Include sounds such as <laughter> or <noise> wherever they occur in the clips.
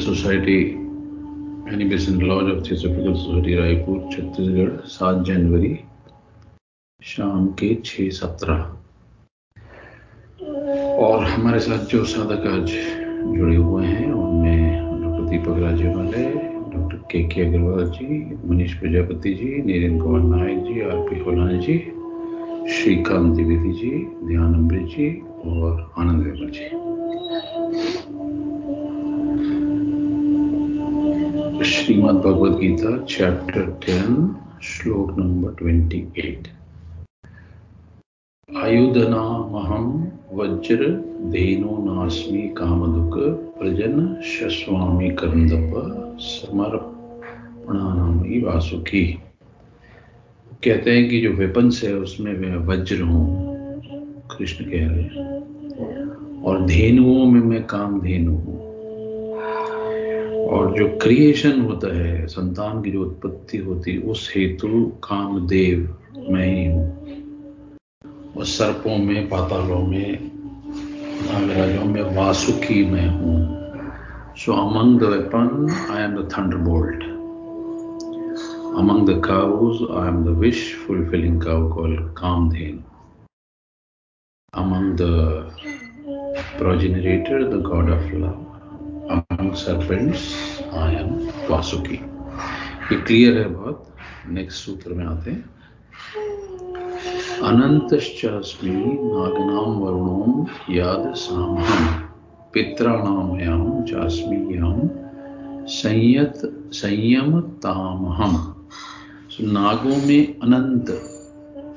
Society Annie lodge of theosophical society Raipur Chhattisgarh सात जनवरी, शाम के छः सत्रह। और हमारे साथ जो साधक आज जुड़े हुए हैं, उनमें डॉक्टर दीपक Rajewale, doctor K K Agarwal ji, Manish Prajapati ji, Niren Kumar Nayak ji, R P Holani ji, Shrikant Dwivedi ji, Dhyan Amrit ji और आनंद वेमल जी। श्रीमद् भगवद गीता चैप्टर टेन श्लोक नंबर ट्वेंटी एट आयुधनामहम वज्र धेनो नास्मी कामदुक प्रजन शस्वामी कंदप समर्पणानामी वासुकी। कहते हैं कि जो वेपन्स है, उसमें मैं वज्र हूँ, कृष्ण कह रहे हैं। और धेनुओं में मैं काम धेनु हूँ। और जो क्रिएशन होता है, संतान की जो उत्पत्ति होती उस हेतु कामदेव मैं ही हूँ। और सर्पों में, पातालों में, नागराजों में, वासुकी मैं हूँ। So among the weapon I am the thunderbolt among the cows I am the wish fulfilling cow called kamdhen. Among the progenitor, the god of love. Among serpents I am Vasuki ये clear है बहुत। Next सूत्र में आते हैं। अनंतश्चास्मि नागनाम वरुणों याद सामहम पित्राणाम यम चास्मि यम संयत संयम तामहम so, नागों में अनंत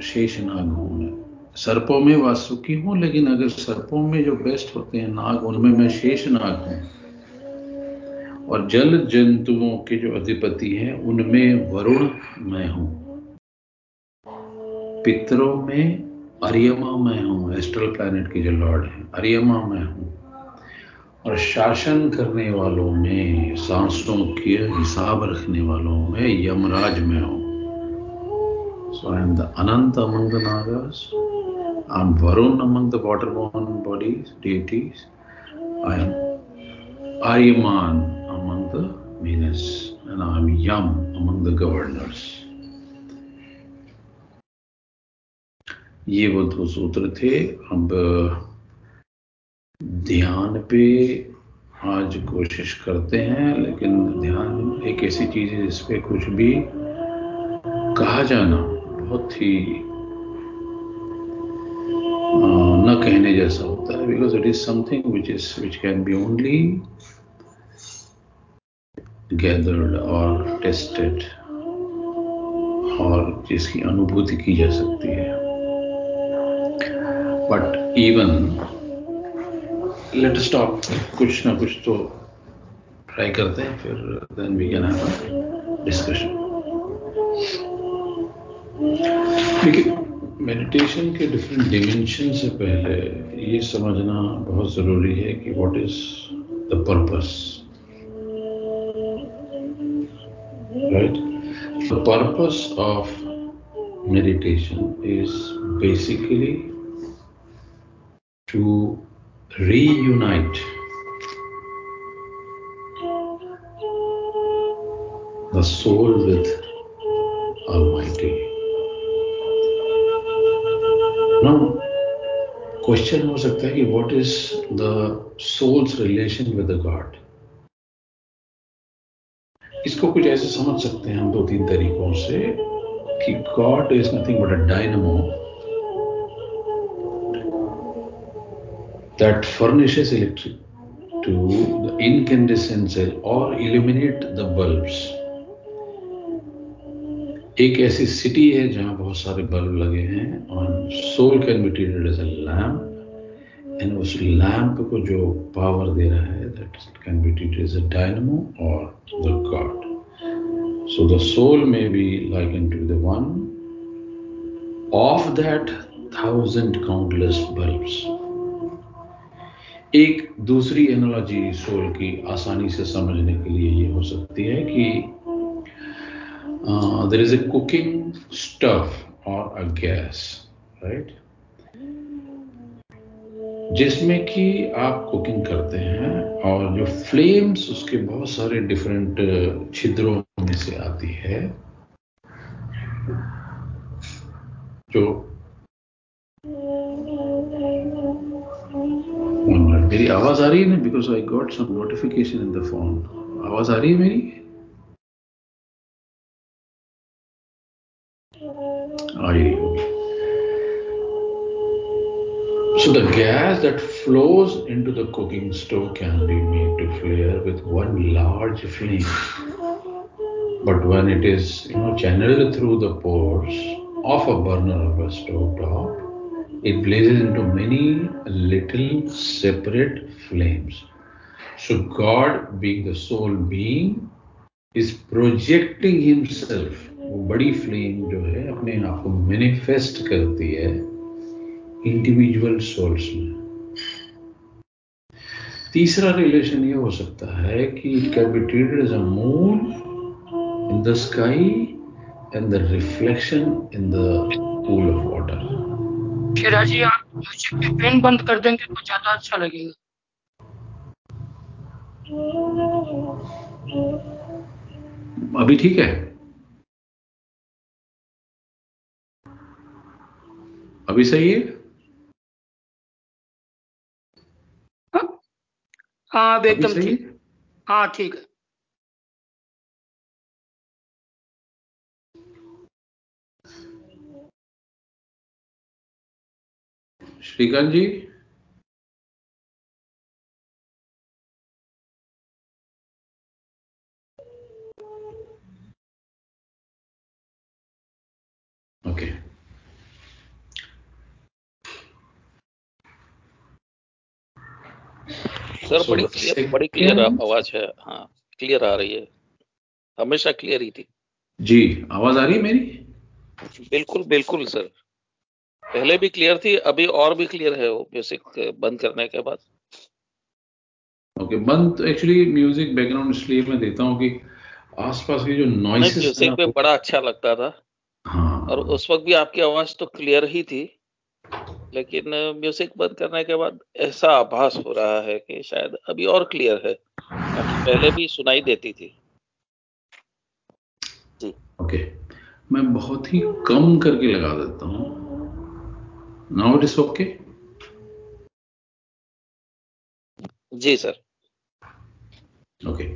शेष नाग हूँ सर्पों में वासुकी हूँ लेकिन अगर सर्पों में जो बेस्ट होते हैं नाग उनमें मैं शेष नाग हूँ। और जल जंतुओं के जो अधिपति हैं, उनमें वरुण मैं हूँ। पितरों में अरियमा मैं हूँ, एस्ट्रल प्लैनेट के जो लॉर्ड हैं, अरियमा मैं हूँ। और शासन करने वालों में, सांसों के हिसाब रखने वालों में यमराज में हूँ। Am the Anant among the nagas I am Varun among the water born bodies deities I am Aryaman the Venus and I am Yam among the governors. ये वो दो सूत्र थे अब ध्यान पे आज कोशिश करते हैं, लेकिन ध्यान एक ऐसी चीज़ है जिसपे कुछ भी कहा जाना बहुत ही न कहने जैसा होता है because it is something which is which can be only gathered और टेस्टेड और जिसकी अनुभूति की जा सकती है। बट इवन लेट स्टॉप कुछ ना कुछ तो ट्राई करते हैं, फिर then we can have discussion देखिए मेडिटेशन के डिफरेंट डिमेंशन से पहले ये समझना बहुत ज़रूरी है कि what is the purpose right? The purpose of meditation is basically to reunite the soul with Almighty. Now, question हो सकता है कि what is the soul's relation with the God? इसको कुछ ऐसे समझ सकते हैं हम दो तीन तरीकों से कि god is nothing but a dynamo that furnishes electric to the incandescent cell or illuminate the bulbs. एक ऐसी सिटी है जहाँ बहुत सारे बल्ब लगे हैं और soul can be treated as a lamp and उस लैम्प को जो पावर दे रहा है that can be treated as a dynamo और the god so the soul may be likened to the one. Of that thousand countless bulbs, एक दूसरी analogy soul की आसानी से समझने के लिए ये हो सकती है कि there is a cooking stuff और अ गैस राइट जिसमें कि आप कुकिंग करते हैं और जो फ्लेम्स उसके बहुत सारे डिफरेंट छिद्रों में से आती है। जो मेरी आवाज़ आ रही है ना? Because I got some notification in the phone आवाज़ आ रही है मेरी? आ रही होगी So the gas that flows into the cooking stove can be made to flare with one large flame. But when it is you know channeled through the pores of a burner of a stove top, it blazes into many little separate flames. So God being the sole being is projecting himself वो बड़ी flame जो है अपने आप को manifest करती है individual souls में। तीसरा रिलेशन ये हो सकता है कि it can be treated as a moon in the sky and the reflection in the pool of water जी आप म्यूज़िक पे पेन बंद कर देंगे तो ज़्यादा अच्छा लगेगा। अभी ठीक है? अभी सही है? हाँ एकदम ठीक हाँ? ठीक है। श्रीकांत जी? ओके सर बड़ी क्लियर बड़ी क्लियर आवाज़ है। हाँ क्लियर आ रही है। हमेशा क्लियर ही थी। जी आवाज़ आ रही है मेरी? बिल्कुल बिल्कुल सर। पहले भी क्लियर थी अभी और भी क्लियर है वो म्यूज़िक बंद करने के बाद। ओके okay, बंद एक्चुअली म्यूज़िक बैकग्राउंड इसलिए मैं देता हूँ कि आसपास की जो नॉइसेस म्यूज़िक में बड़ा अच्छा लगता था। हाँ। और उस वक्त भी आपकी आवाज़ तो क्लियर ही थी। लेकिन म्यूज़िक बंद करने के बाद ऐसा आभास हो रहा है कि शायद अभी और क्लियर है। पहले भी सुनाई देती थी। जी। ओके मैं बहुत ही कम करके लगा देता हूँ। नाउ इट इज़ ओके जी सर ओके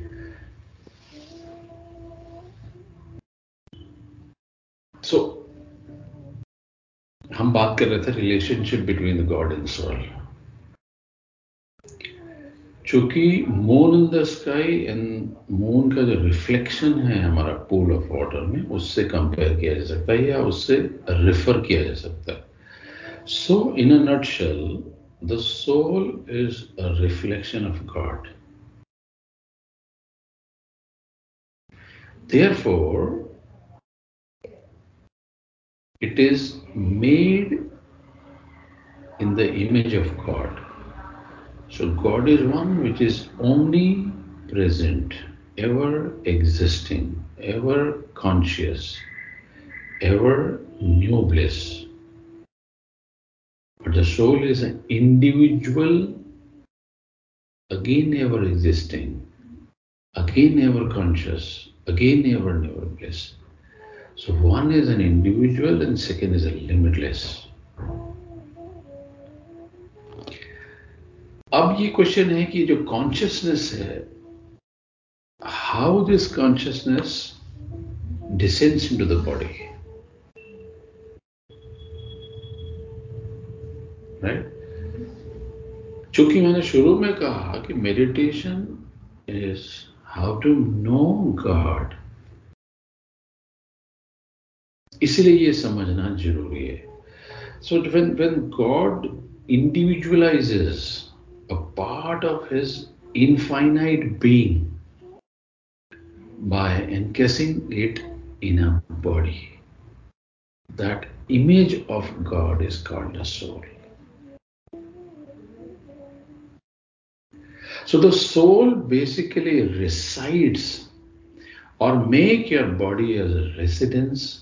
सो हम बात कर रहे थे relationship between the god and soul चूँकि moon in the sky and moon का जो रिफ्लेक्शन है हमारा पूल ऑफ़ वाटर में, उससे कंपेयर किया जा सकता है या उससे रिफर किया जा सकता है। So in a nutshell the soul is a reflection of god therefore it is made in the image of God. So God is one which is only present, ever existing, ever conscious, ever new bliss. But the soul is an individual, again ever existing, again ever conscious, again ever never bliss. So one is an individual and second is a limitless. अब ये question है कि जो consciousness है how this consciousness descends into the body right चूँकि मैंने शुरू में कहा कि meditation is how to know god इसलिए ये समझना जरूरी है so when when God individualizes a part of his infinite being by encasing it in a body. That image of God is called the soul. So the soul basically resides or make your body as a residence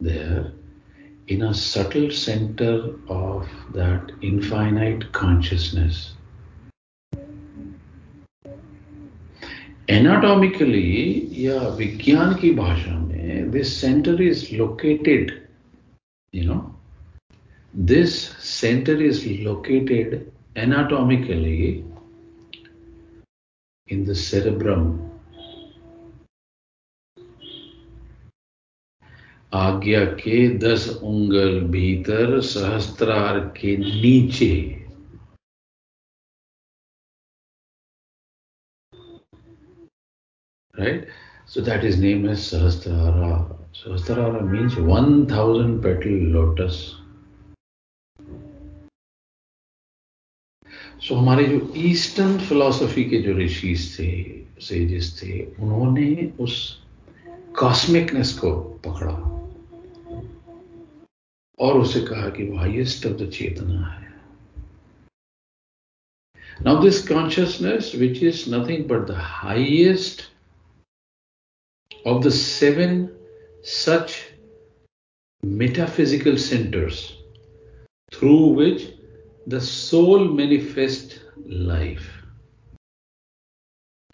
there in a subtle center of that infinite consciousness. Anatomically, yeah, विज्ञान की भाषा में this center is located, you know, this center is located anatomically in the cerebrum आज्ञा के दस उंगल भीतर सहस्त्रार के नीचे। Right? So that is named as sahasrara. Sahasrara means 1000 petal lotus. So so, हमारे जो ईस्टर्न फिलोसफी के जो ऋषिस थे सेजेस थे उन्होंने उस कॉस्मिकनेस को पकड़ा। और उसे कहा कि वो हाइएस्ट ऑफ़ द चेतना है now this consciousness which is nothing but the highest of the seven such metaphysical centers through which the soul manifests life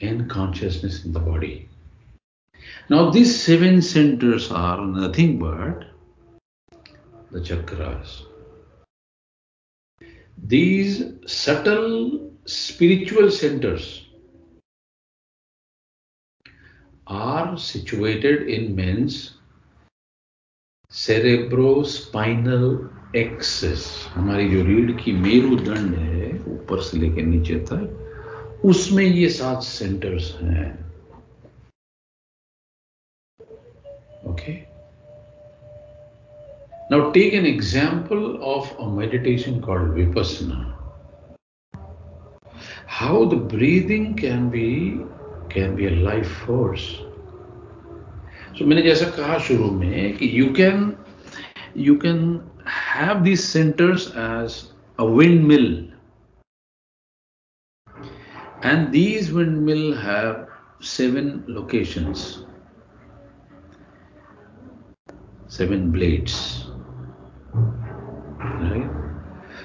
and consciousness in the body. Now, these seven centers are nothing but the chakras. These subtle spiritual centers are situated in men's cerebrospinal axis हमारी जो रीढ़ की मेरुदंड है ऊपर से लेकर नीचे तक उसमें ये सात सेंटर्स हैं okay okay? Now take an example of a meditation called Vipassana. How the breathing can be can be a life force. So मैंने जैसा कहा शुरू में कि you can you can have these centers as a windmill and these windmill have seven locations seven blades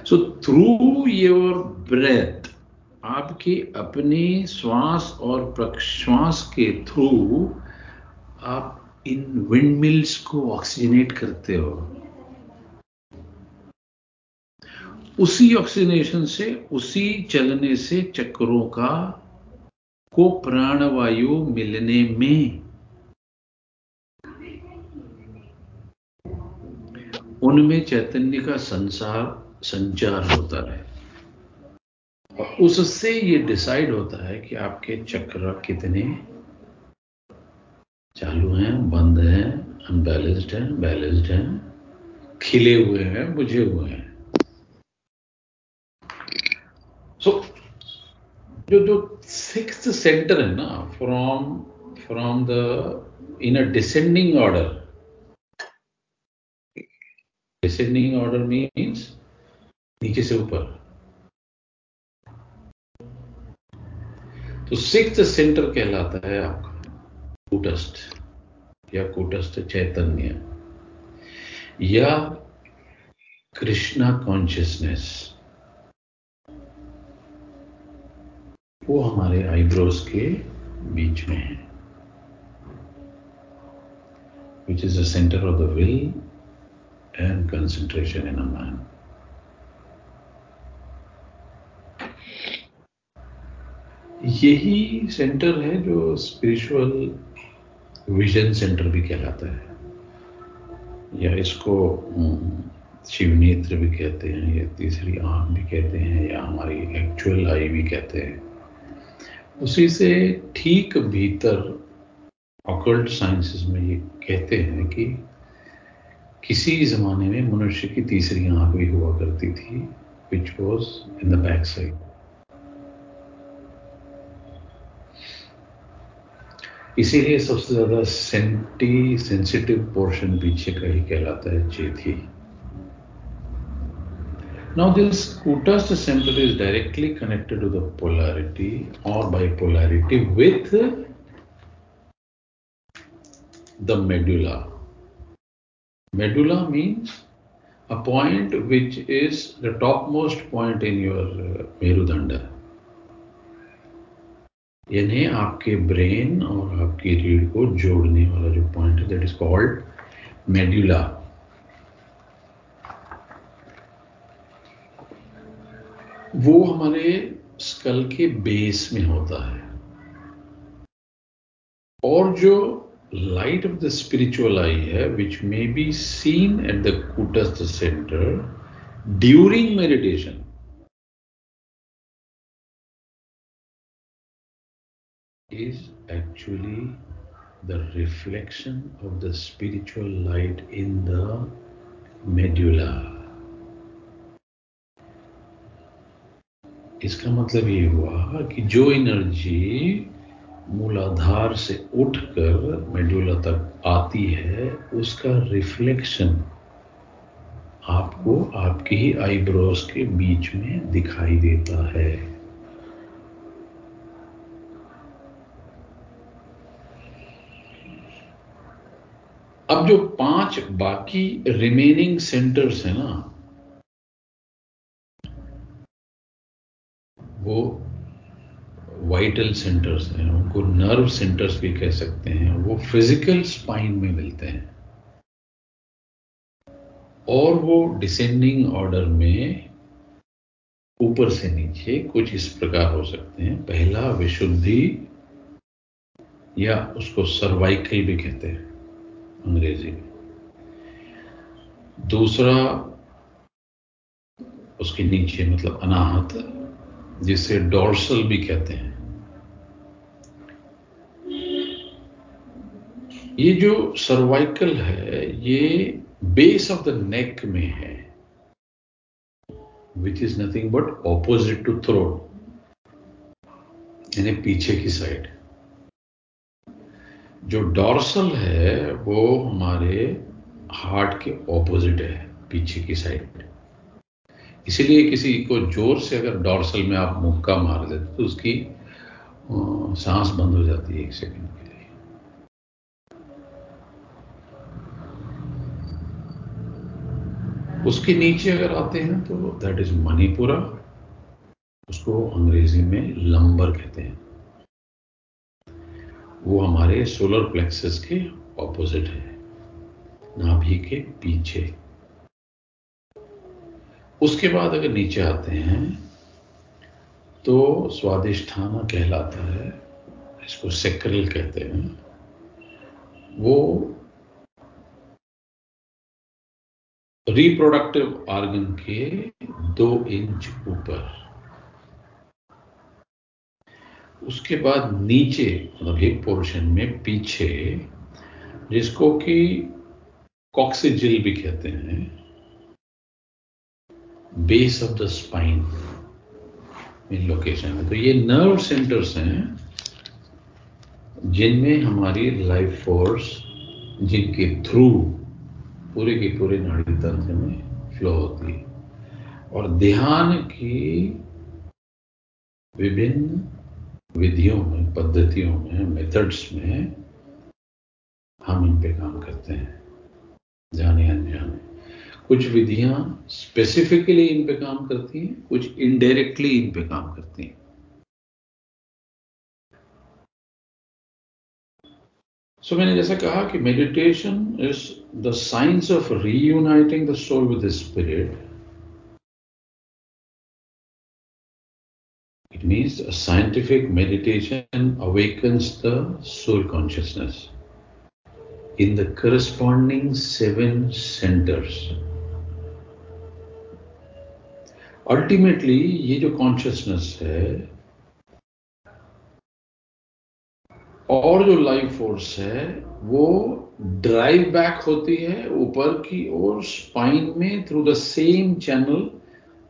so through your breath आपके अपने श्वास और प्रश्वास के थ्रू आप इन विंडमिल्स को ऑक्सीजनेट करते हो। उसी ऑक्सीजनेशन से, उसी चलने से चक्रों का, को प्राणवायु मिलने में। उनमें चैतन्य का संसार संचार होता रहे। और उससे ये डिसाइड होता है कि आपके चक्र कितने चालू हैं, बंद हैं अनबैलेंस्ड हैं बैलेंस्ड हैं, खिले हुए हैं, बुझे हुए हैं। सो जो जो सिक्स सेंटर है ना from from the in a descending order descending order means नीचे से ऊपर। तो सिक्स सेंटर कहलाता है आपका, कूटस्थ या कूटस्थ चैतन्य। या कृष्णा कॉन्शियसनेस वो हमारे आईब्रोज के बीच में है। Which is the centre of the will and concentration in a man यही सेंटर है जो स्पिरिचुअल विजन सेंटर भी कहलाता है। या इसको शिव नेत्र भी कहते हैं, या तीसरी आँख भी कहते हैं, या हमारी एक्चुअल आई भी कहते हैं। उसी से ठीक भीतर ऑकल्ट साइंसेस में ये कहते हैं कि किसी जमाने में मनुष्य की तीसरी आँख भी हुआ करती थी which was in the back side इसीलिए सबसे ज़्यादा सेंटी सेंसिटिव पोर्शन पीछे का ही कहलाता है चेथी now this Kutastha centre is directly connected to the polarity और by polarity with the medulla medulla means a point which is the topmost point in your मेरुदंड है यानी आपके ब्रेन और आपकी रीढ़ को जोड़ने वाला जो पॉइंट है दैट इज़ कॉल्ड मेड्यूला वो हमारे स्कल के बेस में होता है। और जो light of the spiritual eye है which may be seen at the Kutastha centre during meditation is actually the reflection of the spiritual light in the medulla. इसका मतलब ये हुआ कि जो एनर्जी मूलाधार से उठकर मेडुला तक आती है, उसका रिफ्लेक्शन आपको आपके ही आईब्रोज के बीच में दिखाई देता है अब जो पाँच बाकी रिमेनिंग सेंटर्स हैं ना, वो वाइटल सेंटर्स हैं, उनको नर्व सेंटर्स भी कह सकते हैं, वो फ़िज़िकल स्पाइन में मिलते हैं। और वो डिसेंडिंग ऑर्डर में ऊपर से नीचे कुछ इस प्रकार हो सकते हैं। पहला विशुद्धि या उसको सर्वाइकल भी कहते हैं। अंग्रेज़ी में। दूसरा, उसके नीचे मतलब अनाहत, जिसे डॉर्सल भी कहते हैं। ये जो सर्वाइकल है, ये बेस ऑफ़ द नेक में है which is nothing but opposite to throat यानी पीछे की साइड जो डॉर्सल है, वो हमारे हार्ट के ऑपोजिट है, पीछे की साइड इसीलिए किसी को ज़ोर से अगर डॉर्सल में आप मुक्का मार देते तो उसकी सांस बंद हो जाती है एक सेकंड के लिए। उसके नीचे अगर आते हैं तो दैट इज़ मणिपुरा उसको अंग्रेज़ी में लंबर कहते हैं। वो हमारे सोलर प्लेक्सस के ऑपोजिट है, नाभि के पीछे। उसके बाद अगर नीचे आते हैं तो स्वादिष्ठाना कहलाता है, इसको सेक्रल कहते हैं। वो रिप्रोडक्टिव ऑर्गन के दो इंच ऊपर। उसके बाद नीचे मतलब एक पोर्शन में पीछे, जिसको कि कॉक्सीजिल भी कहते हैं base of the spine in location है तो ये नर्व सेंटर्स हैं, जिनमें हमारी लाइफ फोर्स जिनके थ्रू पूरे के पूरे नाड़ी तंत्र में फ्लो होती है। और ध्यान की विभिन्न विधियों में पद्धतियों में मेथड्स में हम इन पे काम करते हैं। जाने अनजाने। कुछ विधियाँ स्पेसिफिकली इन पे काम करती हैं कुछ इनडायरेक्टली इन पे काम करती हैं। सो so, मैंने जैसा कहा कि meditation is the science of reuniting the soul with spirit It means a scientific meditation awakens the soul consciousness in the corresponding seven centers. Ultimately ये जो कॉन्शियसनेस है और जो लाइफ फोर्स है वो ड्राइव बैक होती है ऊपर की ओर स्पाइन में थ्रू द सेम चैनल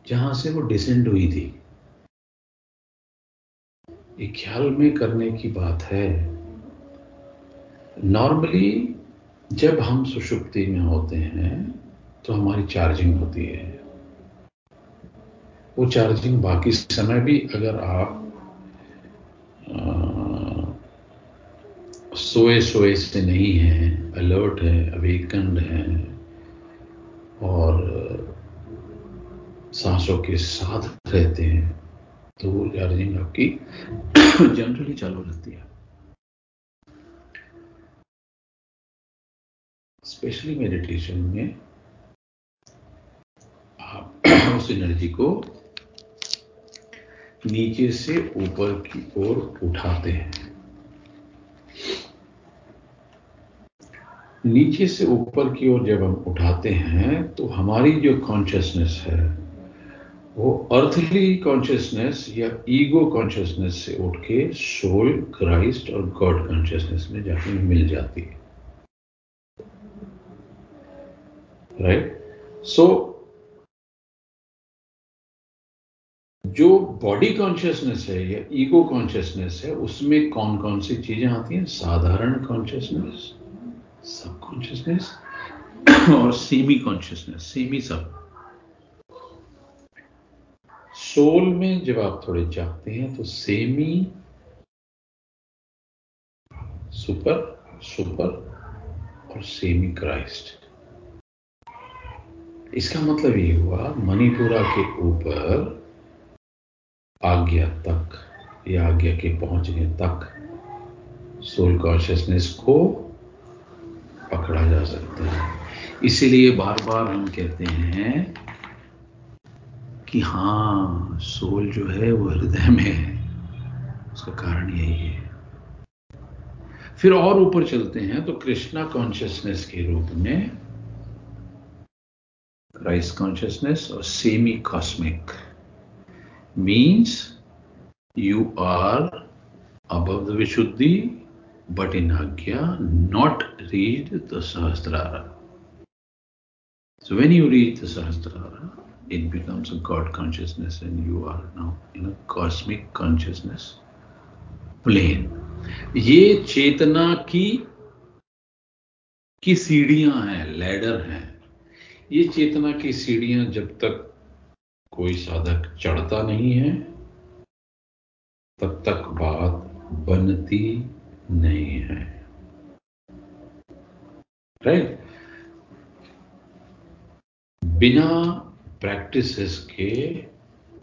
जहाँ से वो डिसेंड हुई थी ख्याल में करने की बात है। नॉर्मली जब हम सुषुप्ति में होते हैं तो हमारी चार्जिंग होती है। वो चार्जिंग बाकी समय भी अगर आप आ, सोए सोए से नहीं हैं अलर्ट है अवेकंड है और सांसों के साथ रहते हैं तो वो चार्जिंग आपकी <coughs> जनरली चालू रहती है। स्पेशली मेडिटेशन में आप <coughs> उस एनर्जी को नीचे से ऊपर की ओर उठाते हैं। नीचे से ऊपर की ओर जब हम उठाते हैं तो हमारी जो कॉन्शियसनेस है वो अर्थली कॉन्शियसनेस या ईगो कॉन्शियसनेस से उठ के सोल क्राइस्ट और गॉड कॉन्शियसनेस में जाके मिल जाती है। राइट सो जो बॉडी कॉन्शियसनेस है या ईगो कॉन्शियसनेस है, उसमें कौन कौन सी चीज़ें आती हैं? साधारण कॉन्शियसनेस सब कॉन्शियसनेस और सेमी कॉन्शियसनेस सेमी सब सोल में जब आप थोड़े जागते हैं तो सेमी सुपर सुपर और सेमी क्राइस्ट। इसका मतलब ये हुआ, मणिपुरा के ऊपर आज्ञा तक, या आज्ञा के पहुँचने तक सोल कॉन्शियसनेस को पकड़ा जा सकता है। इसीलिए बार बार हम कहते हैं कि हाँ सोल जो है वो हृदय में है उसका कारण यही है फिर और ऊपर चलते हैं तो कृष्णा कॉन्शियसनेस के रूप में क्राइस्ट कॉन्शियसनेस और semi cosmic means you are above the Vishuddhi, but in Agya, not read the Sahasrara. So when you read the Sahasrara, it becomes a God consciousness and you are now in a cosmic consciousness plane. ये चेतना की की सीढ़ियाँ हैं ladder हैं ये चेतना की सीढ़ियाँ जब तक कोई साधक चढ़ता नहीं है तब तक बात बनती नहीं है राइट बिना प्रैक्टिसेस के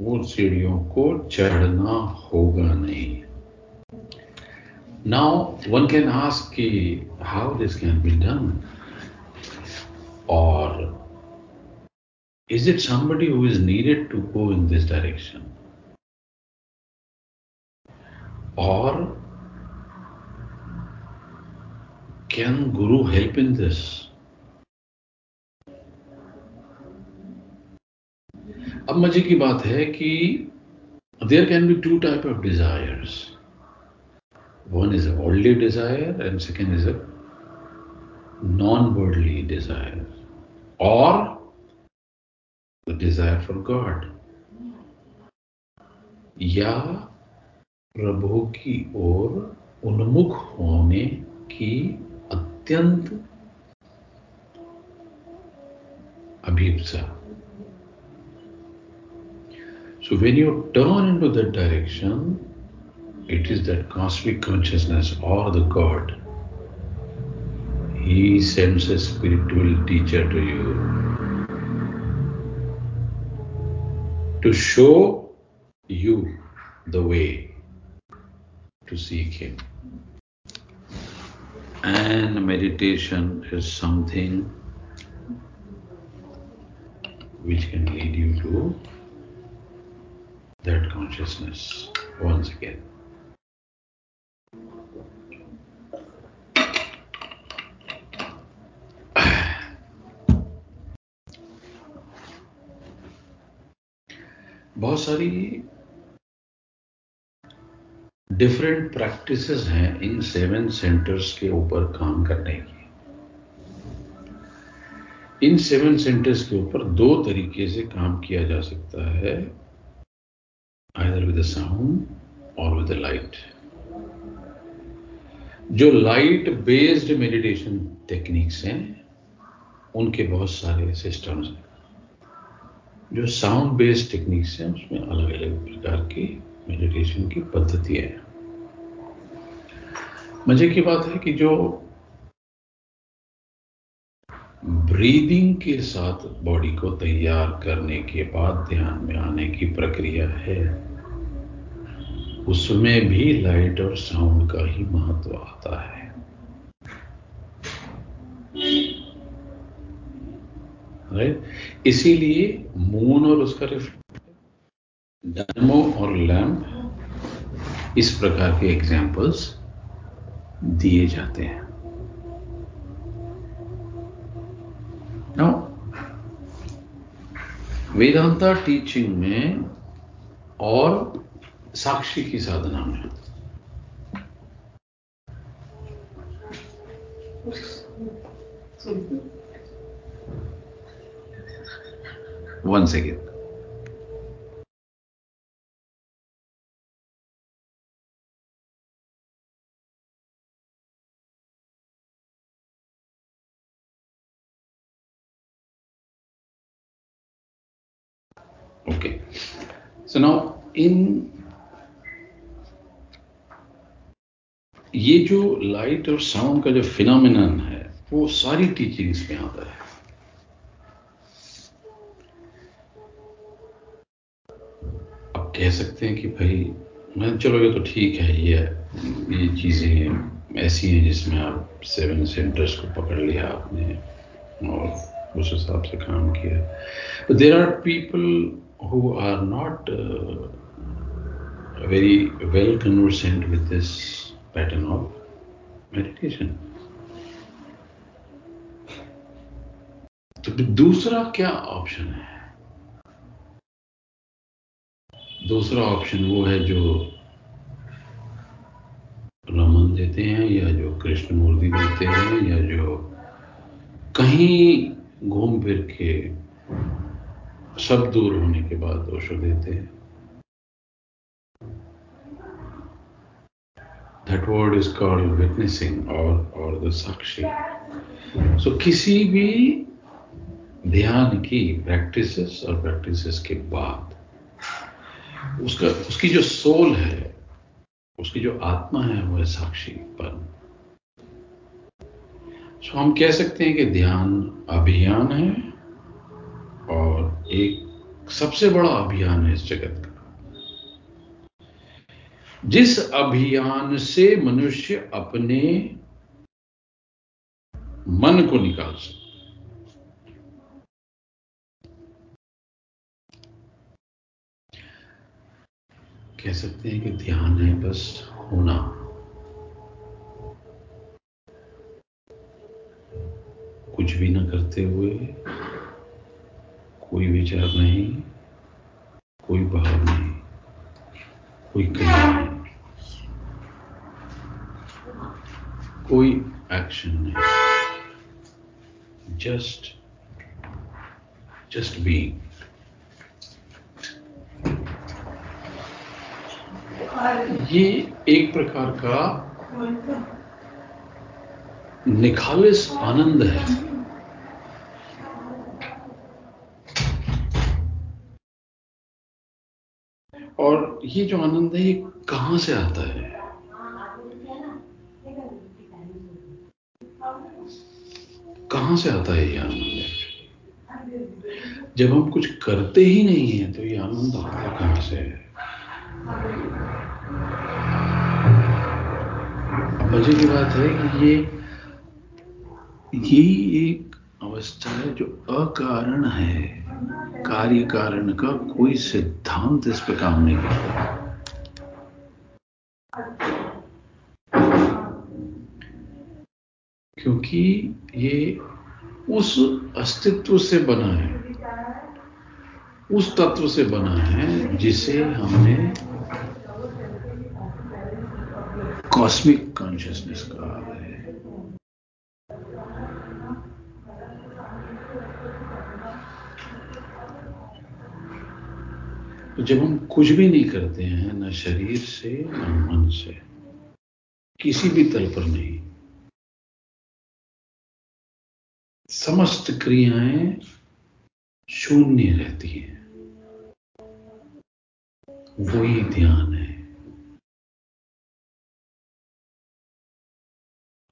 वो सीढ़ियों को चढ़ना होगा नहीं। नाउ वन कैन आस्क कि how this can be done और is it somebody who is needed to go in this direction और can guru help in this अब मज़े की बात है कि there can be two type of desires one is a worldly desire and second is a non worldly desire और the desire for God या प्रभु की ओर उन्मुख होने की अत्यंत अभिप्सा। So when you turn into that direction, it is that cosmic consciousness or the God. He sends a spiritual teacher to you to show you the way to seek Him. And meditation is something which can lead you to that consciousness once again. <sighs> बहुत सारी different practices हैं in seven centres के ऊपर काम करने की in seven centres के ऊपर दो तरीके से काम किया जा सकता है either with the sound or with the light. जो लाइट बेस्ड मेडिटेशन टेक्निक्स हैं, उनके बहुत सारे सिस्टम्स हैं जो साउंड बेस्ड टेक्निक्स हैं, उसमें अलग अलग प्रकार की मेडिटेशन की पद्धतियाँ हैं मज़े की बात है कि जो ब्रीदिंग के साथ बॉडी को तैयार करने के बाद ध्यान में आने की प्रक्रिया है उसमें भी लाइट और साउंड का ही महत्व आता है। राइट इसीलिए मून और उसका डायमो और लैम्प इस प्रकार के एग्जाम्पल्स दिए जाते हैं। नाउ वेदांता टीचिंग में और साक्षी की साधना में one second Okay. So now in ये जो लाइट और साउंड का जो फिनोमिनन है, वो सारी टीचिंग्स में आता है। आप कह सकते हैं कि भाई, मैं चलो ये तो ठीक है, ये ये चीज़ें ऐसी हैं जिसमें आप सेवन सेंटर्स को पकड़ लिया आपने और उस हिसाब से काम किया। There are people who are not very well conversant with this pattern of meditation. तो दूसरा क्या ऑप्शन है दूसरा ऑप्शन वो है जो रमन देते हैं, या जो कृष्ण मूर्ति देते हैं, या जो कहीं घूम फिर के सब दूर होने के बाद दोषो देते हैं that word is called witnessing और और द साक्षी सो किसी भी ध्यान की प्रैक्टिसेस और प्रैक्टिसेस के बाद, उसका, उसकी जो सोल है, उसकी जो आत्मा है, वो है साक्षी पर सो हम कह सकते हैं कि ध्यान अभियान है और एक सबसे बड़ा अभियान है इस जगत का। जिस अभियान से मनुष्य अपने मन को निकाल सकता कह सकते हैं कि ध्यान है, बस होना। कुछ भी ना करते हुए कोई विचार नहीं, कोई भाव नहीं। कोई क्रिया नहीं। कोई एक्शन नहीं। जस्ट जस्ट बी ये एक प्रकार का निखालिस आनंद है। और ये जो आनंद है, ये कहाँ से आता है? कहाँ से आता है ये आनंद? जब हम कुछ करते ही नहीं है तो ये आनंद आता कहाँ से? है मज़े की बात है कि ये यही एक अवस्था है जो अकारण है। कार्य कारण का कोई सिद्धांत इस पर काम नहीं करता। क्योंकि ये उस अस्तित्व से बना है, उस तत्व से बना है जिसे हमने कॉस्मिक कॉन्शियसनेस कहा है। तो जब हम कुछ भी नहीं करते हैं, ना शरीर से, ना मन से, किसी भी तल पर नहीं। समस्त क्रियाएँ शून्य रहती हैं। वही ध्यान है।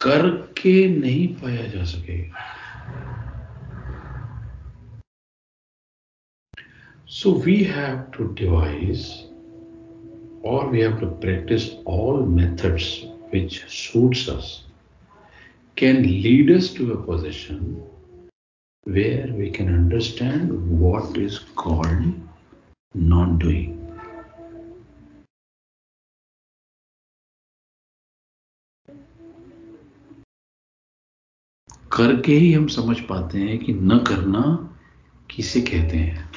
करके नहीं पाया जा सकेगा। So we have to devise or we have to practice all methods which suits us can lead us to a position where we can understand what is called non-doing. करके ही हम समझ पाते हैं कि न करना किसे कहते हैं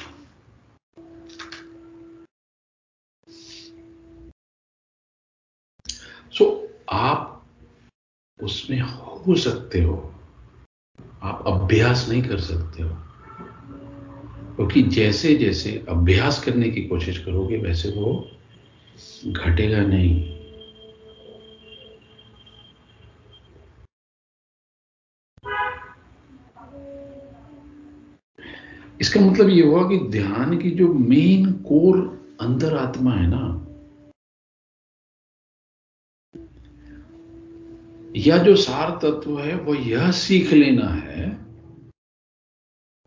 सो so, आप उसमें हो सकते हो। आप अभ्यास नहीं कर सकते हो। क्योंकि जैसे जैसे अभ्यास करने की कोशिश करोगे, वैसे वो घटेगा नहीं। इसका मतलब ये हुआ कि ध्यान की जो मेन कोर अंदर आत्मा है ना या जो सार तत्व है, वो यह सीख लेना है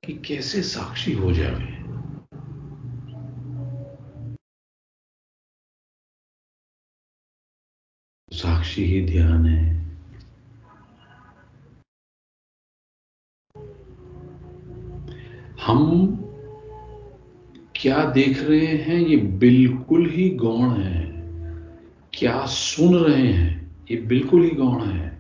कि कैसे साक्षी हो जाए। साक्षी ही ध्यान है। हम क्या देख रहे हैं, ये बिल्कुल ही गौण है। क्या सुन रहे हैं ये बिल्कुल ही गौण है।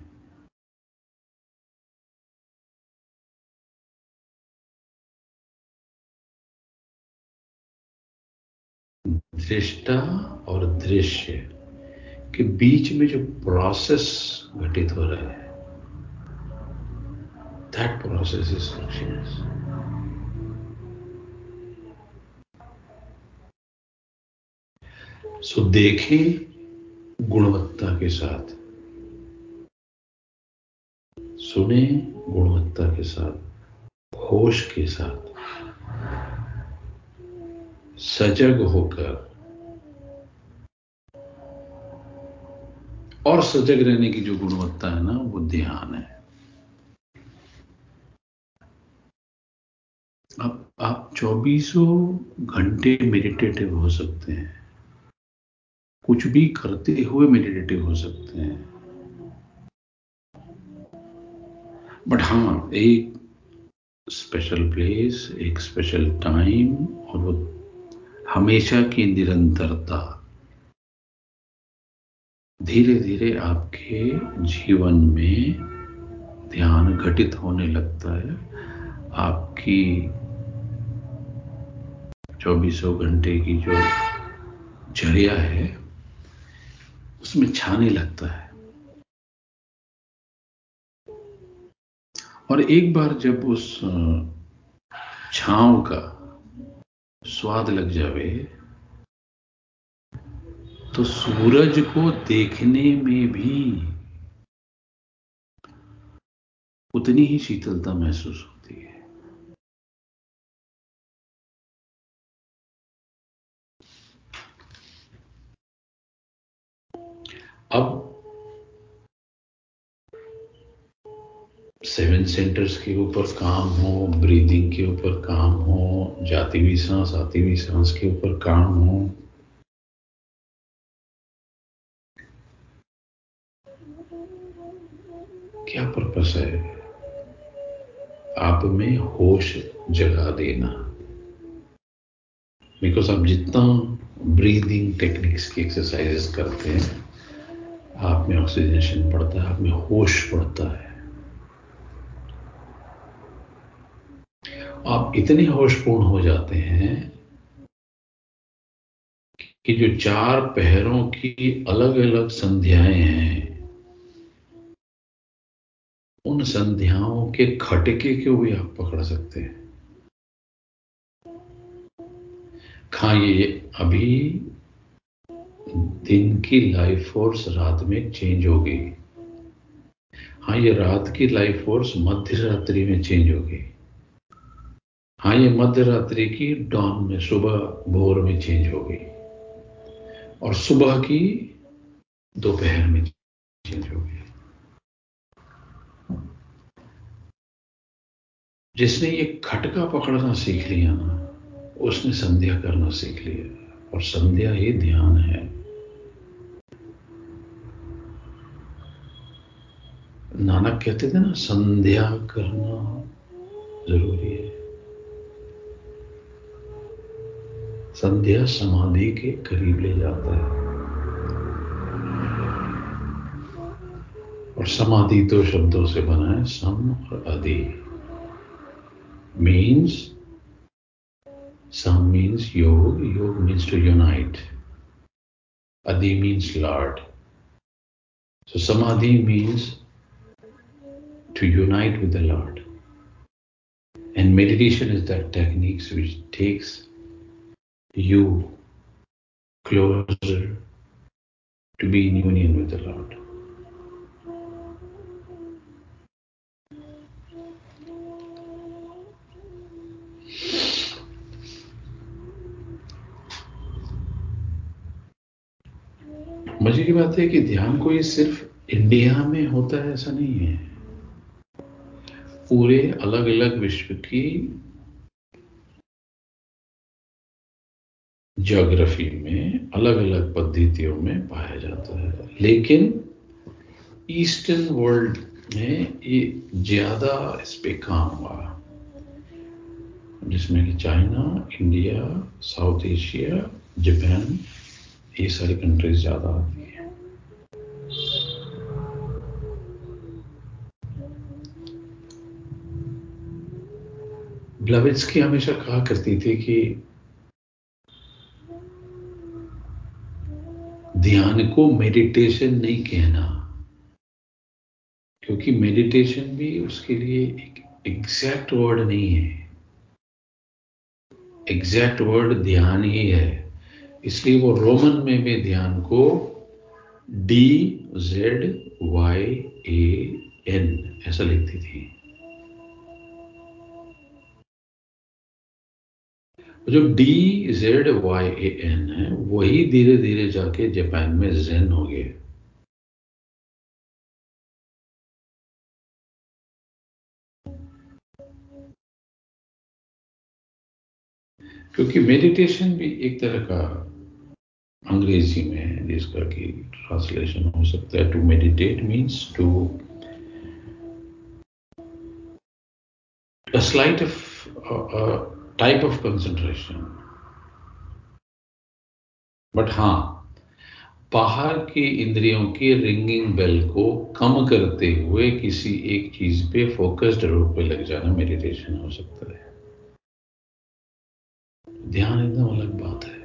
दृष्टा और दृश्य के बीच में जो प्रोसेस घटित हो रहा है दैट प्रोसेस इज़ साक्षीनेस सो देखें गुणवत्ता के साथ। सुने गुणवत्ता के साथ, होश के साथ। सजग होकर और सजग रहने की जो गुणवत्ता है ना, वो ध्यान है। अब आप चौबीसों घंटे मेडिटेटिव हो सकते हैं। कुछ भी करते हुए मेडिटेटिव हो सकते हैं। बट हाँ, एक स्पेशल प्लेस एक स्पेशल टाइम और वो हमेशा की निरंतरता। धीरे धीरे आपके जीवन में ध्यान घटित होने लगता है। आपकी चौबीसों घंटे की जो चर्या है उसमें छाने लगता है। और एक बार जब उस छाव का स्वाद लग जावे तो सूरज को देखने में भी उतनी ही शीतलता महसूस है। अब सेवन सेंटर्स के ऊपर काम हो ब्रीदिंग के ऊपर काम हो, जाती हुई सांस, आती हुई सांस के ऊपर काम हो, क्या पर्पस है? आप में होश जगा देना। बिकॉज़ आप जितना ब्रीदिंग टेक्निक्स की एक्सरसाइजेस करते हैं आप में ऑक्सीजनेशन बढ़ता है आप में होश बढ़ता है। आप इतने होशपूर्ण हो जाते हैं कि जो चार पहरों की अलग अलग संध्याएँ हैं, उन संध्याओं के खटके को भी आप पकड़ सकते हैं? खाइए अभी दिन की लाइफ फोर्स रात में चेंज हो गई हाँ ये रात की लाइफ फोर्स मध्य रात्रि में चेंज हो गई हाँ ये मध्य रात्रि की डॉन में, सुबह, भोर में चेंज हो गई और सुबह की दोपहर में चेंज हो गई जिसने ये खटका पकड़ना सीख लिया ना, उसने संध्या करना सीख लिया। और संध्या ही ध्यान है। नानक कहते थे ना, संध्या करना ज़रूरी है। संध्या समाधि के करीब ले जाता है। और समाधि दो शब्दों से बना है, सम और अधि। Means some means yoga yoga means to unite अधि means lord So samadhi means to unite with the Lord. And meditation is that technique which takes you closer to be in union with the Lord. मज़े की बात है कि ध्यान कोई सिर्फ़ India में होता है ऐसा नहीं है पूरे अलग अलग विश्व की ज्योग्राफी में अलग अलग पद्धतियों में पाया जाता है। लेकिन ईस्टर्न वर्ल्ड में ये ज़्यादा इस पे काम हुआ। जिसमें कि China India South Asia Japan ये सारी कंट्रीज़ ज़्यादा आती है ब्लविट्स की हमेशा कहा करती थी कि ध्यान को मेडिटेशन नहीं कहना, क्योंकि मेडिटेशन भी उसके लिए एक एग्जैक्ट वर्ड नहीं है। एग्जैक्ट वर्ड ध्यान ही है। इसलिए वो रोमन में भी ध्यान को D Z Y A N ऐसा लिखती थी। जो D Z Y A N है, वही धीरे धीरे जाके जापान में जेन हो गए क्योंकि मेडिटेशन भी एक तरह का अंग्रेज़ी में है, जिसका कि ट्रांसलेशन हो सकता है to meditate means to a slight of uh, of concentration. But हाँ बाहर की इंद्रियों की रिंगिंग बेल को कम करते हुए किसी एक चीज़ पे फोकस्ड रूप में लग जाना मेडिटेशन हो सकता है। ध्यान एकदम अलग बात है।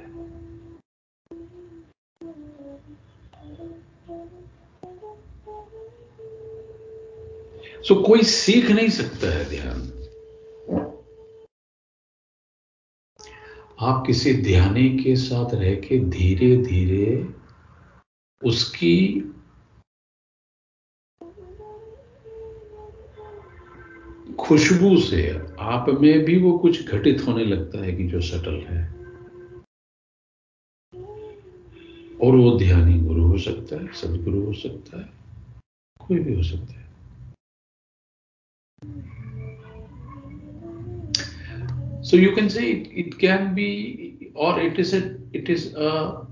सो so, कोई सीख नहीं सकता है ध्यान। आप किसी ध्यानी के साथ रह के धीरे धीरे उसकी खुशबू से आप में भी वो कुछ घटित होने लगता है कि जो सटल है। और वो ध्यानी गुरु हो सकता है, सदगुरु हो सकता है, कोई भी हो सकता है। So you can say it, it can be or it is a it is a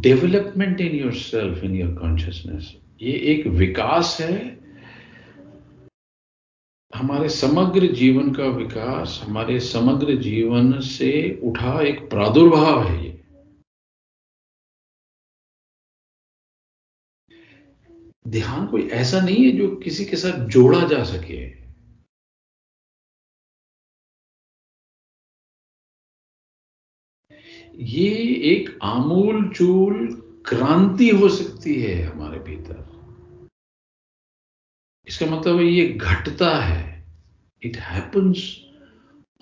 development in yourself in your consciousness ये एक विकास है हमारे समग्र जीवन का विकास हमारे समग्र जीवन से उठा एक प्रादुर्भाव है ये ध्यान कोई ऐसा नहीं है जो किसी के साथ जोड़ा जा सके ये एक आमूल चूल क्रांति हो सकती है हमारे भीतर। इसका मतलब ये घटता है। It happens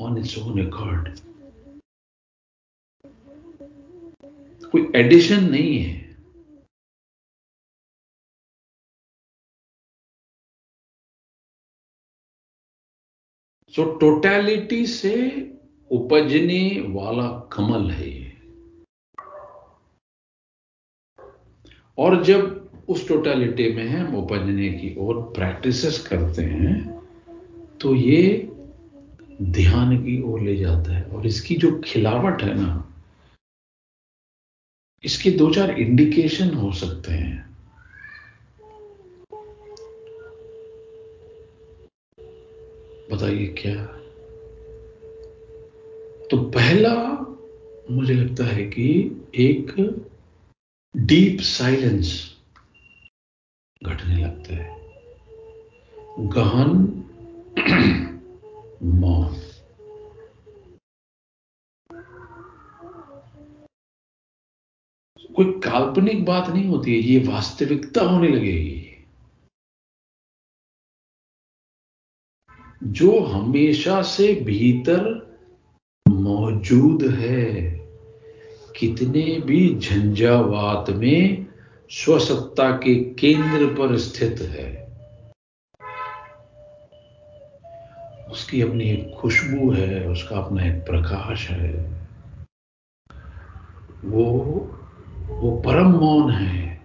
on its own accord कोई एडिशन नहीं है। सो so, टोटैलिटी से उपजने वाला कमल है ये। और जब उस टोटलिटी में हम उपजने की ओर प्रैक्टिस करते हैं तो ये ध्यान की ओर ले जाता है। और इसकी जो खिलावट है ना, इसके दो चार इंडिकेशन हो सकते हैं। बताइए क्या? तो पहला मुझे लगता है कि एक डीप साइलेंस घटने लगता है। गहन <clears throat> मौन। कोई काल्पनिक बात नहीं होती है, ये वास्तविकता होने लगेगी जो हमेशा से भीतर मौजूद है कितने भी झंझावात में स्वसत्ता के केंद्र पर स्थित है, उसकी अपनी एक खुशबू है, उसका अपना एक प्रकाश है, वो वो परम मौन है,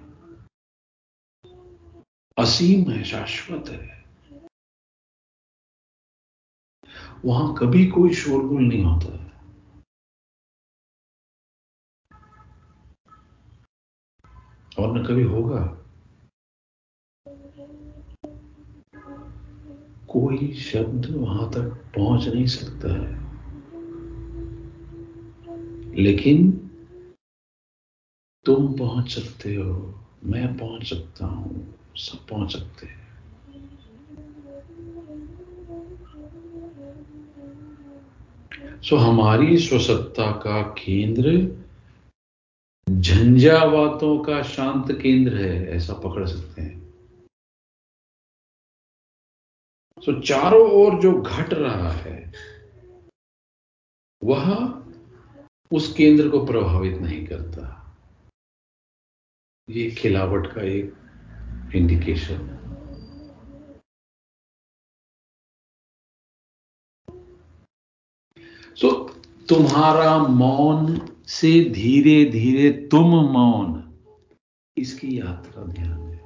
असीम है, शाश्वत है। वहाँ कभी कोई शोरगुल नहीं होता। और न कभी होगा। कोई शब्द वहाँ तक पहुँच नहीं सकता है। लेकिन तुम पहुँच सकते हो, मैं पहुँच सकता हूँ, सब पहुँच सकते हैं। सो हमारी स्वसत्ता का केंद्र झंझावातों का शांत केंद्र है, ऐसा पकड़ सकते हैं। सो चारों ओर जो घट रहा है, वह उस केंद्र को प्रभावित नहीं करता। ये खिलावट का एक इंडिकेशन है। सो तुम्हारा मौन से धीरे धीरे तुम मौन। इसकी यात्रा ध्यान है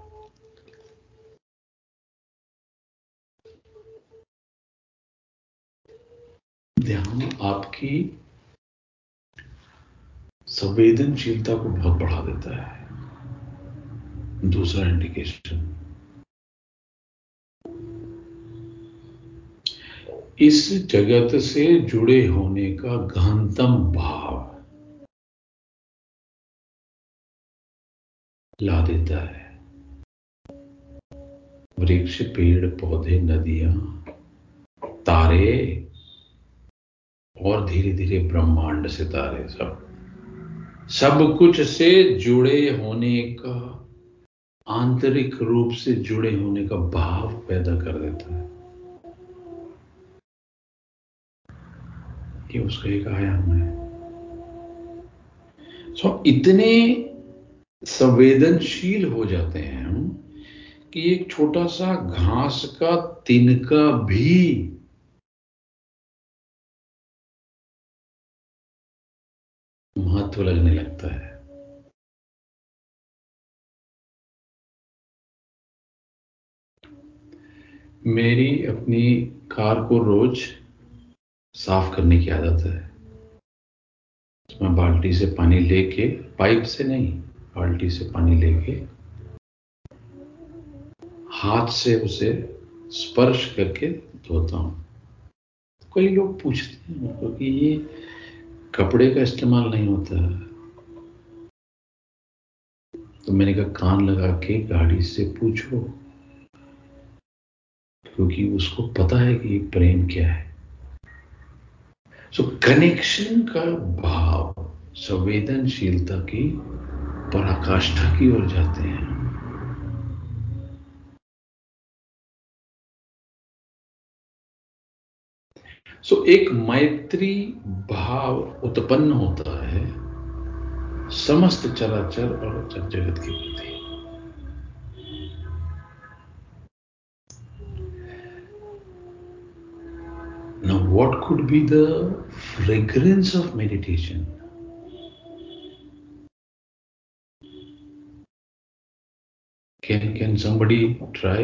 ध्यान आपकी संवेदनशीलता को बहुत बढ़ा देता है। दूसरा इंडिकेशन इस जगत से जुड़े होने का गहनतम भाव। ला देता है। वृक्ष पेड़ पौधे नदियाँ तारे और धीरे धीरे ब्रह्मांड से तारे सब। सब कुछ से जुड़े होने का आंतरिक रूप से जुड़े होने का भाव पैदा कर देता है। ये उसका एक आयाम है। सो so, इतने संवेदनशील हो जाते हैं हम कि एक छोटा सा घास का तिनका भी महत्व लगने लगता है। मेरी अपनी कार को रोज साफ़ करने की आदत है। मैं बाल्टी से पानी लेके पाइप से नहीं बाल्टी से पानी लेके हाथ से उसे स्पर्श करके धोता हूँ। कई लोग पूछते हैं मुझको कि ये कपड़े का इस्तेमाल नहीं होता। है तो मैंने कहा, कान लगा के गाड़ी से पूछो, क्योंकि उसको पता है कि प्रेम क्या है। सो कनेक्शन का भाव, संवेदनशीलता की पराकाष्ठा की ओर जाते हैं सो so, एक मैत्री भाव उत्पन्न होता है समस्त चराचर और चर जगत के प्रति Now, what could be the fragrance of meditation? can can somebody try?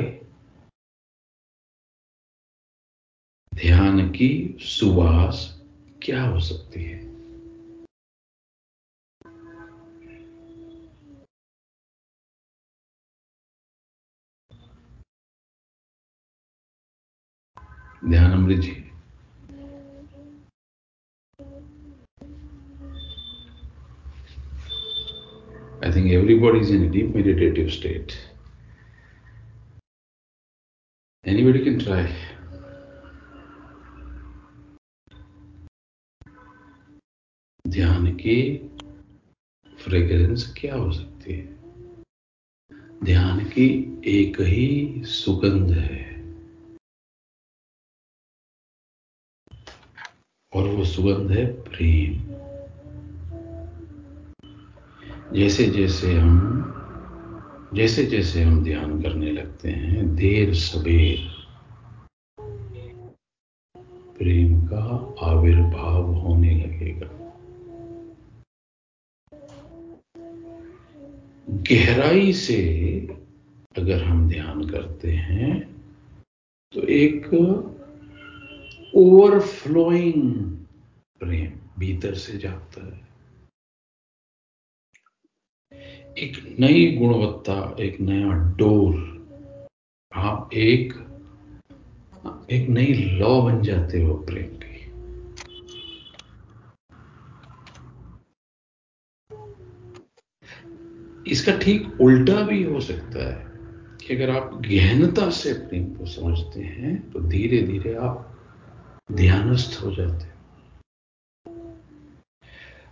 ध्यान की सुवास क्या हो सकती है? Dhyan Amrit ji. I think everybody is in deep meditative state Anybody can try. ध्यान की फ्रेग्रेंस क्या हो सकती है? ध्यान की एक ही सुगंध है। और वो सुगंध है प्रेम। जैसे जैसे हम जैसे जैसे हम ध्यान करने लगते हैं, देर सवेर प्रेम का आविर्भाव होने लगेगा। गहराई से अगर हम ध्यान करते हैं तो एक ओवरफ्लोइंग प्रेम भीतर से जाता है। एक नई गुणवत्ता, एक नया डोर। आप एक एक नई लॉ बन जाते हो प्रेम की। इसका ठीक उल्टा भी हो सकता है कि अगर आप गहनता से प्रेम को समझते हैं तो धीरे धीरे आप ध्यानस्थ हो जाते हैं।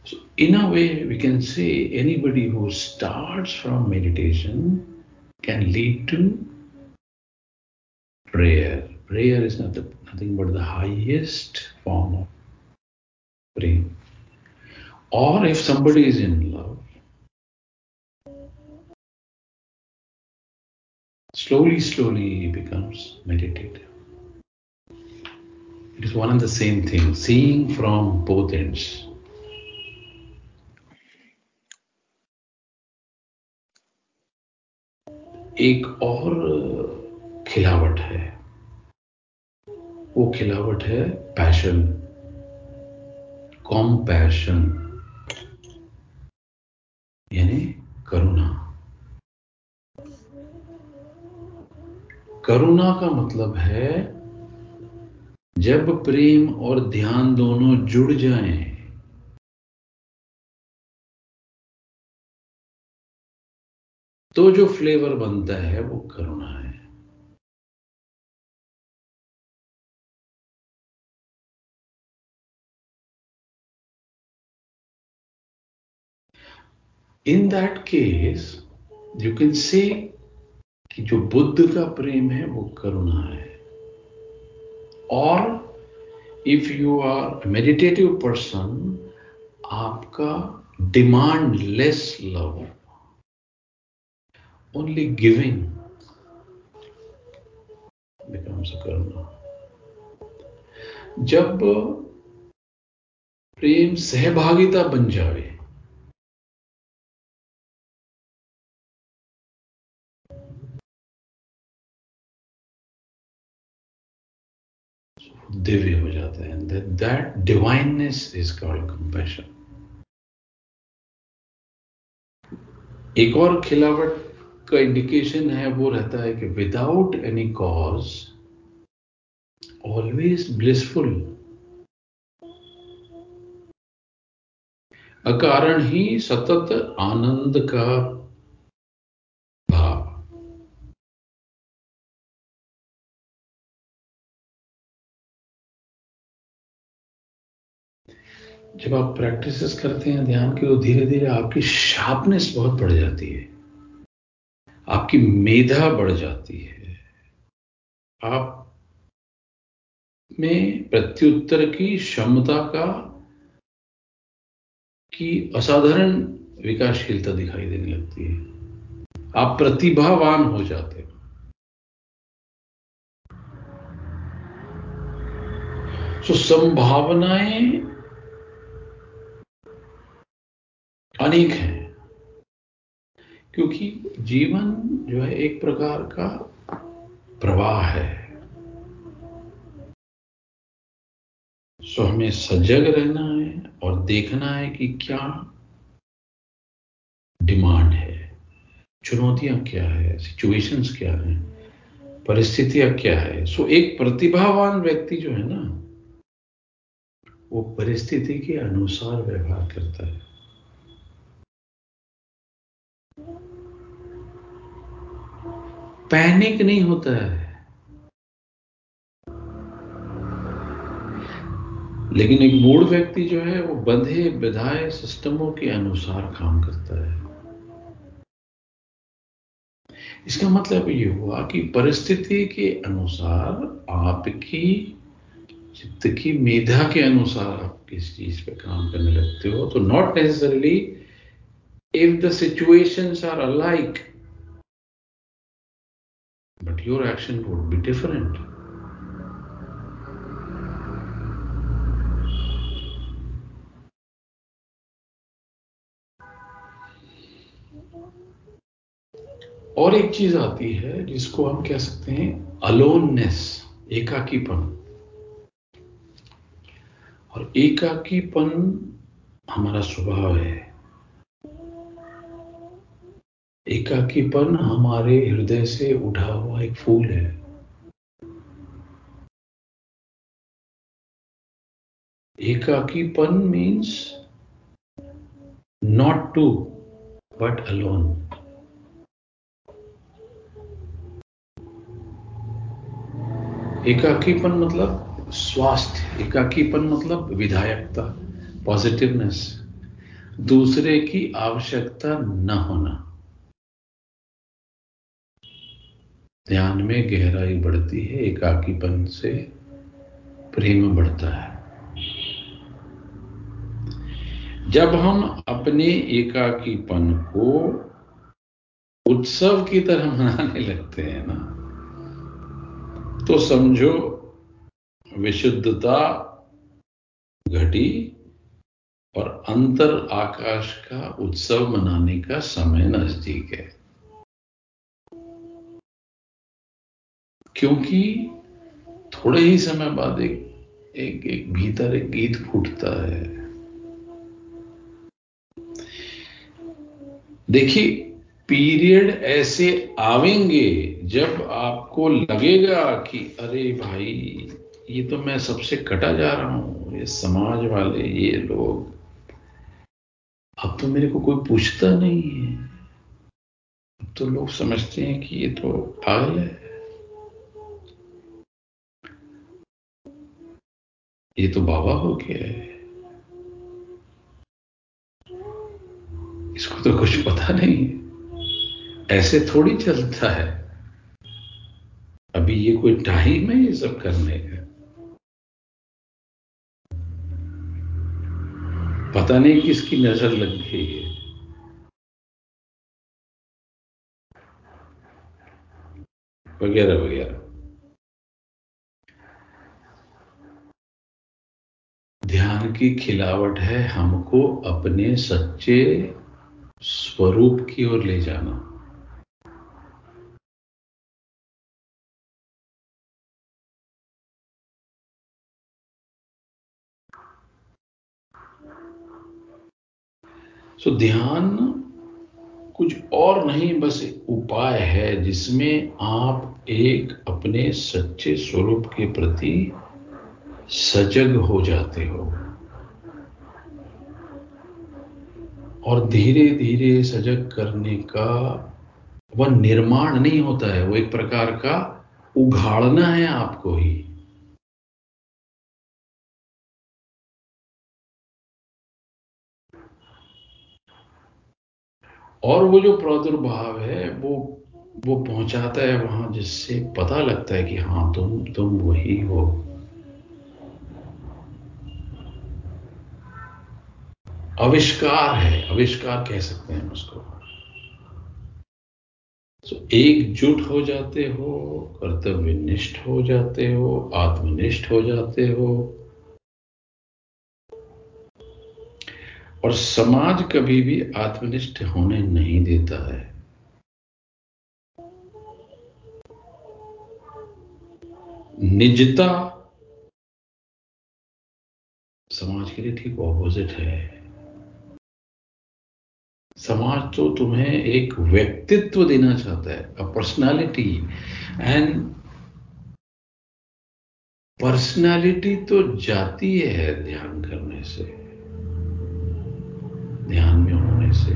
So, in a way, we can say anybody who starts from meditation can lead to prayer. Prayer is not the, nothing but the highest form of prayer. Or if somebody is in love, slowly, slowly he becomes meditative. It is one and the same thing, seeing from both ends. एक और खिलावट है। वो खिलावट है passion compassion यानी करुणा। करुणा का मतलब है जब प्रेम और ध्यान दोनों जुड़ जाएँ तो जो फ्लेवर बनता है, वो करुणा है। In that case you can say कि जो बुद्ध का प्रेम है, वो करुणा है। और if you are meditative person आपका demand less love only giving becomes karma. जब प्रेम सहभागिता बन जाए दिव्य हो जाता है that divineness is called compassion एक और खिलावट का इंडिकेशन है, वो रहता है कि without any cause always blissful अकारण ही सतत आनंद का भाव। जब आप प्रैक्टिसेस करते हैं, ध्यान की तो धीरे धीरे आपकी शार्पनेस बहुत बढ़ जाती है। आपकी मेधा बढ़ जाती है। आप में प्रत्युत्तर की क्षमता का, की असाधारण विकासशीलता दिखाई देने लगती है। आप प्रतिभावान हो जाते हो। सो संभावनाएँ अनेक हैं। क्योंकि जीवन जो है एक प्रकार का प्रवाह है। सो हमें सजग रहना है और देखना है कि क्या डिमांड है। चुनौतियाँ क्या है सिचुएशंस क्या है, परिस्थितियाँ क्या है। सो एक प्रतिभावान व्यक्ति जो है ना, वो परिस्थिति के अनुसार व्यवहार करता है। पैनिक नहीं होता है। लेकिन एक मूड व्यक्ति जो है, वो बंधे विधाए सिस्टमों के अनुसार काम करता है। इसका मतलब ये हुआ कि परिस्थिति के अनुसार आपकी, चित्त की मेधा के अनुसार आप किस चीज़ पे काम करने लगते हो। तो not necessarily if the situations are alike but your action would be different और एक चीज़ आती है जिसको हम कह सकते हैं अलोननेस एकाकीपन। और एकाकीपन हमारा स्वभाव है। एकाकीपन हमारे हृदय से उठा हुआ एक फूल है। एकाकीपन means not two but alone एकाकीपन मतलब स्वास्थ्य, एकाकीपन मतलब विधायकता पॉजिटिवनेस दूसरे की आवश्यकता न होना। ध्यान में गहराई बढ़ती है, एकाकीपन से प्रेम बढ़ता है। जब हम अपने एकाकीपन को उत्सव की तरह मनाने लगते हैं ना तो समझो विशुद्धता घटी और अंतर आकाश का उत्सव मनाने का समय नज़दीक है। क्योंकि थोड़े ही समय बाद एक एक एक भीतर एक गीत फूटता है। देखिए, पीरियड ऐसे आवेंगे जब आपको लगेगा कि, अरे भाई, ये तो मैं सबसे कटा जा रहा हूँ, ये समाज वाले, ये लोग। अब तो मेरे को कोई पूछता नहीं है। अब तो लोग समझते हैं कि ये तो पागल है। ये तो बाबा हो गया है। इसको तो कुछ पता नहीं ऐसे थोड़ी चलता है। अभी ये कोई टाइम है ये सब करने का। पता नहीं किसकी नज़र लग गई है। वगैरह वगैरह। ध्यान की खिलावट है हमको अपने सच्चे स्वरूप की ओर ले जाना। सो ध्यान कुछ और नहीं, बस उपाय है जिसमें आप एक अपने सच्चे स्वरूप के प्रति सजग हो जाते हो। और धीरे धीरे सजग करने का वह निर्माण नहीं होता है, वो एक प्रकार का उघाड़ना है आपको ही। और वो जो प्रादुर्भाव है, वो वो पहुंचाता है वहाँ, जिससे पता लगता है कि हाँ तुम तुम वही हो। आविष्कार है आविष्कार कह सकते हैं उसको। तो एकजुट हो जाते हो, कर्तव्य निष्ठ हो जाते हो, आत्मनिष्ठ हो जाते हो। और समाज कभी भी आत्मनिष्ठ होने नहीं देता है। निजता समाज के लिए ठीक ऑपोजिट है। समाज तो तुम्हें एक व्यक्तित्व देना चाहता है अ पर्सनालिटी एंड पर्सनालिटी तो जाती है ध्यान करने से, ध्यान में होने से।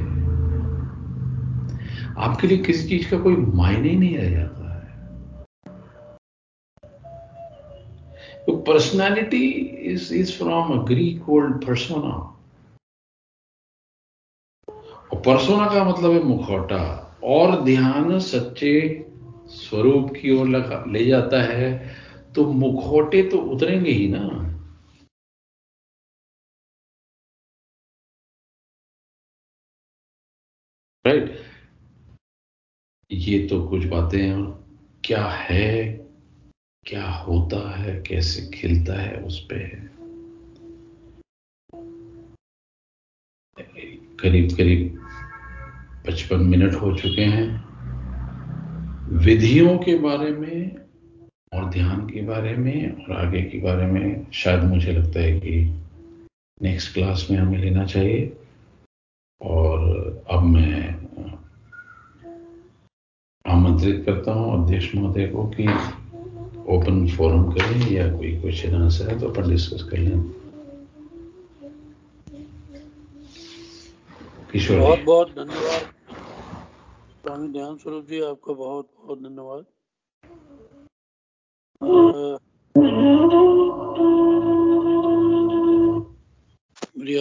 आपके लिए किसी चीज़ का कोई मायने नहीं रह जाता है। तो personality is is from a Greek world persona persona का मतलब है मुखौटा, और ध्यान सच्चे स्वरूप की ओर ले जाता है तो मुखौटे तो उतरेंगे ही ना। राइट ये तो कुछ बातें हैं, क्या है, क्या होता है, कैसे खिलता है, उस पे है। करीब करीब पचपन मिनट हो चुके हैं। विधियों के बारे में और ध्यान के बारे में और आगे के बारे में शायद मुझे लगता है कि नेक्स्ट क्लास में हमें लेना चाहिए। और अब मैं आमंत्रित करता हूँ अध्यक्ष महोदय को कि ओपन फोरम करें या कोई क्वेश्चन आंसर है तो अपन डिस्कस कर लें। किशोर बहुत बहुत धन्यवाद। स्वामी ध्यान स्वरूप जी आपका बहुत बहुत धन्यवाद। मेरी